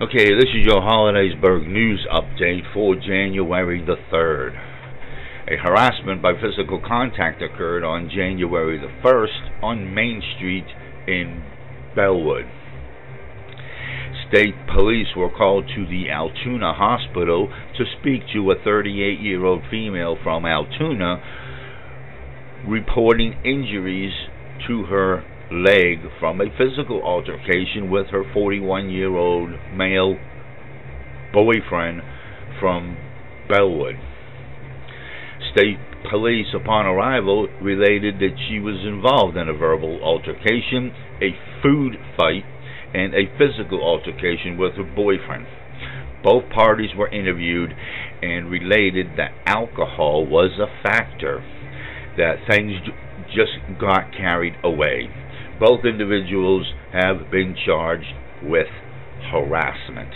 Okay, this is your Hollidaysburg news update for January the 3rd. A harassment by physical contact occurred on January the 1st on Main Street in Bellwood. State police were called to the Altoona Hospital to speak to a 38 year old female from Altoona reporting injuries to her leg from a physical altercation with her 41 year old male boyfriend from Bellwood. State police, upon arrival, related that she was involved in a verbal altercation, a food fight, and a physical altercation with her boyfriend. Both parties were interviewed and related that alcohol was a factor, that things just got carried away. Both individuals have been charged with harassment.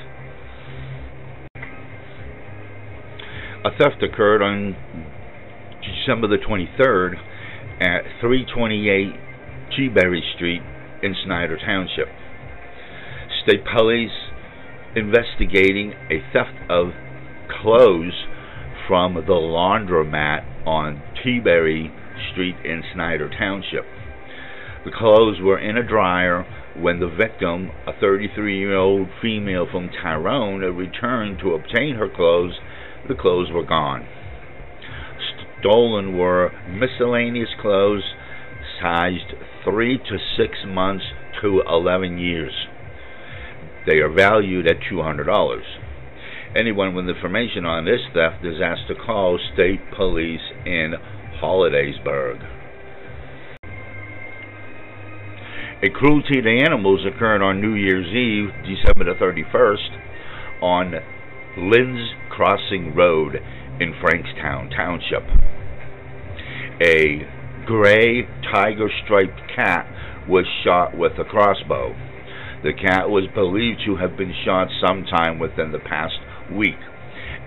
A theft occurred on December the 23rd at 328 Cheeberry Street in Snyder Township. State police investigating a theft of clothes from the laundromat on Teaberry Street in Snyder Township. The clothes were in a dryer when the victim, a 33 year old female from Tyrone, returned to obtain her clothes. The clothes were gone. Stolen were miscellaneous clothes sized 3 to 6 months to 11 years. They are valued at $200. Anyone with information on this theft is asked to call state police in Hollidaysburg. A cruelty to animals occurred on New Year's Eve, December the 31st, on Lynn's Crossing Road in Frankstown Township. A gray tiger striped cat was shot with a crossbow. The cat was believed to have been shot sometime within the past week.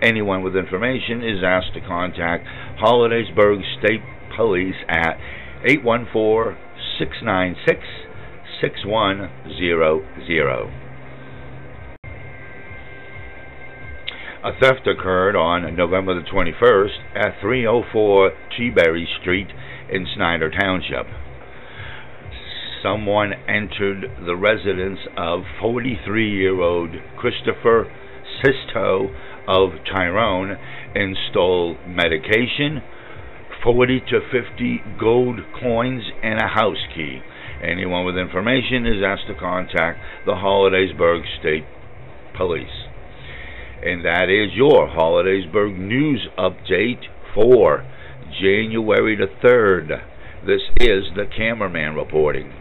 Anyone with information is asked to contact Hollidaysburg State Police at 814 696 6100. A theft occurred on November the 21st at 304 Cheeberry Street in Snyder Township. Someone entered the residence of 43 year old Christopher Sisto of Tyrone and stole medication, 40 to 50 gold coins, and a house key. Anyone with information is asked to contact the Hollidaysburg State Police. And that is your Hollidaysburg news update for January the 3rd. This is the cameraman reporting.